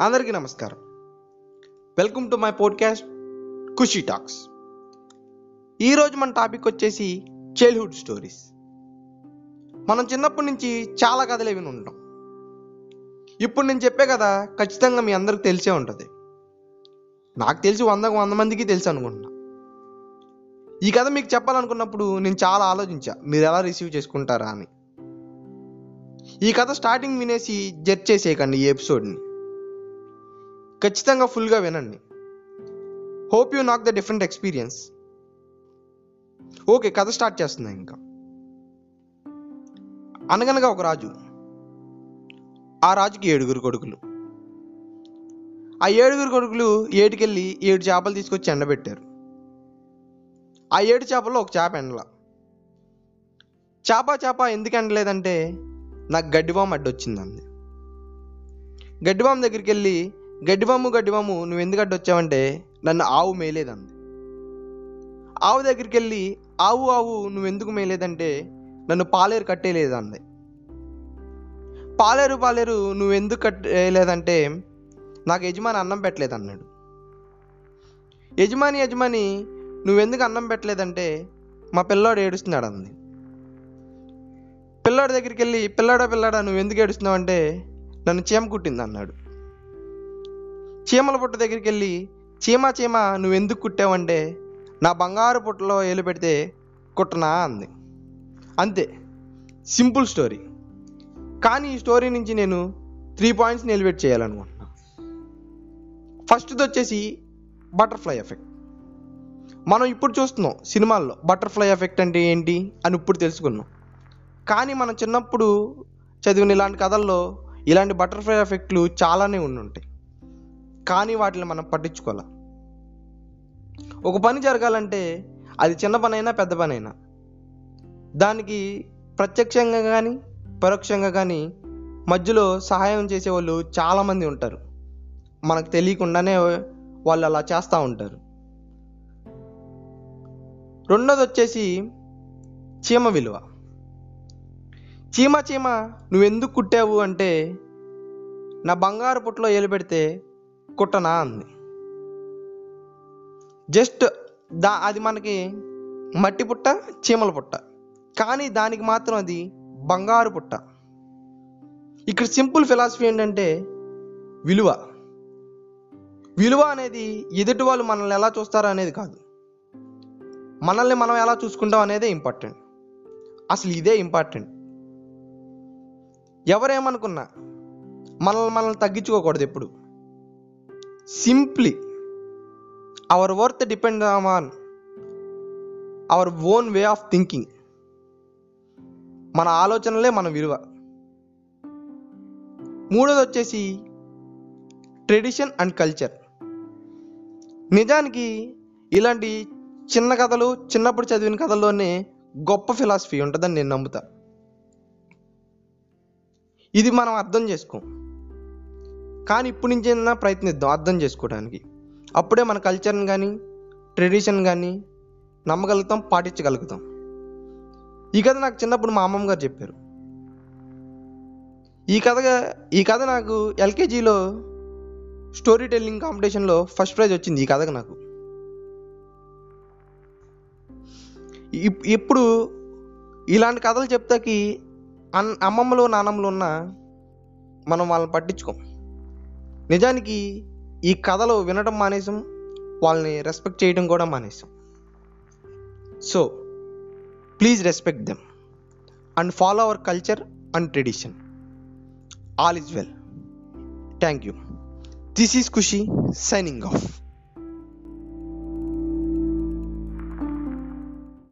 అందరికీ నమస్కారం. Welcome to my podcast Khushi talks ఈరోజు మన టాపిక్ వచ్చేసి చైల్డ్హుడ్ స్టోరీస్ మనం చిన్నప్పటి నుంచి చాలా కథలు విని ఉంటాం. ఇప్పుడు నేను చెప్పే కదా ఖచ్చితంగా మీ అందరికి తెలిసే ఉంటుంది. నాకు తెలిసి వందకు వంద మందికి తెలుసు అనుకుంటున్నా. ఈ కథ మీకు చెప్పాలనుకున్నప్పుడు నేను చాలా ఆలోచించా మీరు ఎలా రిసీవ్ చేసుకుంటారా అని. ఈ కథ స్టార్టింగ్ వినేసి జడ్జ్ చేసేయకండి ఈ ఎపిసోడ్ని ఖచ్చితంగా ఫుల్గా వినండి. Hope you knock the different experience okay కథ స్టార్ట్ చేస్తుంది ఇంకా. అనగనగా ఒక రాజు. ఆ రాజుకి ఏడుగురు కొడుకులు. ఆ ఏడుగురు కొడుకులు ఏటికెళ్ళి ఏడు చేపలు తీసుకొచ్చి ఎండబెట్టారు. ఆ ఏడు చేపల్లో ఒక చేప ఎండల. చేప చేప ఎందుకు ఎండలేదంటే నాకు గడ్డివాం అడ్డొచ్చింది అంది దగ్గరికి వెళ్ళి గడ్డిమాము గడ్డిమాము నువ్వు ఎందుకు అడ్డొచ్చావంటే నన్ను ఆవు మేలేదంది. ఆవు దగ్గరికి వెళ్ళి ఆవు ఆవు నువ్వెందుకు మేలేదంటే నన్ను పాలేరు కట్టేలేదంది. పాలేరు పాలేరు నువ్వెందుకు కట్టేయలేదంటే నాకు యజమాని అన్నం పెట్టలేదు అన్నాడు యజమాని యజమాని నువ్వెందుకు అన్నం పెట్టలేదంటే మా పిల్లోడు ఏడుస్తున్నాడు అంది పిల్లాడి దగ్గరికి వెళ్ళి పిల్లాడా పిల్లాడా నువ్వు ఎందుకు ఏడుస్తున్నావు అంటే నన్ను చీమ కుట్టింది అన్నాడు చీమల పుట్ట దగ్గరికి వెళ్ళి చీమ చీమ నువ్వు ఎందుకు కుట్టావంటే నా బంగారు పుట్టలో ఏలు పెడితే కుట్టనా? అంది. అంతే. Simple story. కానీ ఈ స్టోరీ నుంచి నేను త్రీ పాయింట్స్ ఎలివేట్ చేయాలనుకుంటున్నా. ఫస్ట్ది వచ్చేసి బటర్ఫ్లై ఎఫెక్ట్. మనం ఇప్పుడు చూస్తున్నాం సినిమాల్లో బటర్ఫ్లై ఎఫెక్ట్ అంటే ఏంటి అని ఇప్పుడు తెలుసుకున్నాం. కానీ మనం చిన్నప్పుడు చదివిన ఇలాంటి కథల్లో ఇలాంటి బటర్ఫ్లై ఎఫెక్ట్లు చాలానే ఉండుంటాయి. కానీ వాటిని మనం పట్టించుకోవాలి? ఒక పని జరగాలంటే అది చిన్న పనైనా పెద్ద పనైనా దానికి ప్రత్యక్షంగా కానీ పరోక్షంగా కానీ మధ్యలో సహాయం చేసేవాళ్ళు చాలామంది ఉంటారు. మనకు తెలియకుండానే వాళ్ళు అలా చేస్తూ ఉంటారు. రెండోది వచ్చేసి చీమ విలువ. చీమ చీమ నువ్వెందుకు కుట్టావు అంటే నా బంగారు పుట్టలో ఏలు పెడితే కుట్టనా అంది. జస్ట్ దా అది మనకి మట్టి పుట్ట చీమల పుట్ట. కానీ దానికి మాత్రం అది బంగారు పుట్ట. ఇక్కడ సింపుల్ ఫిలాసఫీ ఏంటంటే విలువ. విలువ అనేది ఎదుటి వాళ్ళు మనల్ని ఎలా చూస్తారో అనేది కాదు. మనల్ని మనం ఎలా చూసుకుంటాం అనేదే ఇంపార్టెంట్. అసలు ఇదే ఇంపార్టెంట్. ఎవరేమనుకున్నా మనల్ని మనల్ని తగ్గించుకోకూడదు ఎప్పుడు. Simply our worth depend on our own way of thinking మన ఆలోచనలే మన విలువ. మూడోది వచ్చేసి ట్రెడిషన్ అండ్ కల్చర్ నిజానికి ఇలాంటి చిన్న కథలు చిన్నప్పుడు చదివిన కథల్లోనే గొప్ప ఫిలాసఫీ ఉంటుందని నేను నమ్ముతా. ఇది మనం అర్థం చేసుకోం. కానీ ఇప్పటి నుంచైనా ప్రయత్నిద్దాం అర్థం చేసుకోవడానికి. అప్పుడే మన కల్చర్ని కానీ ట్రెడిషన్ కానీ నమ్మగలుగుతాం పాటించగలుగుతాం. ఈ కథ నాకు చిన్నప్పుడు మా అమ్మమ్మ గారు చెప్పారు. ఈ కథగా ఈ కథ నాకు ఎల్కేజీలో స్టోరీ టెల్లింగ్ కాంపిటీషన్లో ఫస్ట్ ప్రైజ్ వచ్చింది ఈ కథకు నాకు. ఇప్- ఇప్పుడు ఇలాంటి కథలు చెప్తాకి అన్ అమ్మమ్మలు నానమ్మలు ఉన్న మనం వాళ్ళని పట్టించుకోం. నిజానికి ఈ కథలు వినడం మానేసాం వాళ్ళని రెస్పెక్ట్ చేయడం కూడా మానేసాం. So please respect them and follow our culture and tradition all is well thank you this is Khushi signing off